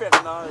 infernal.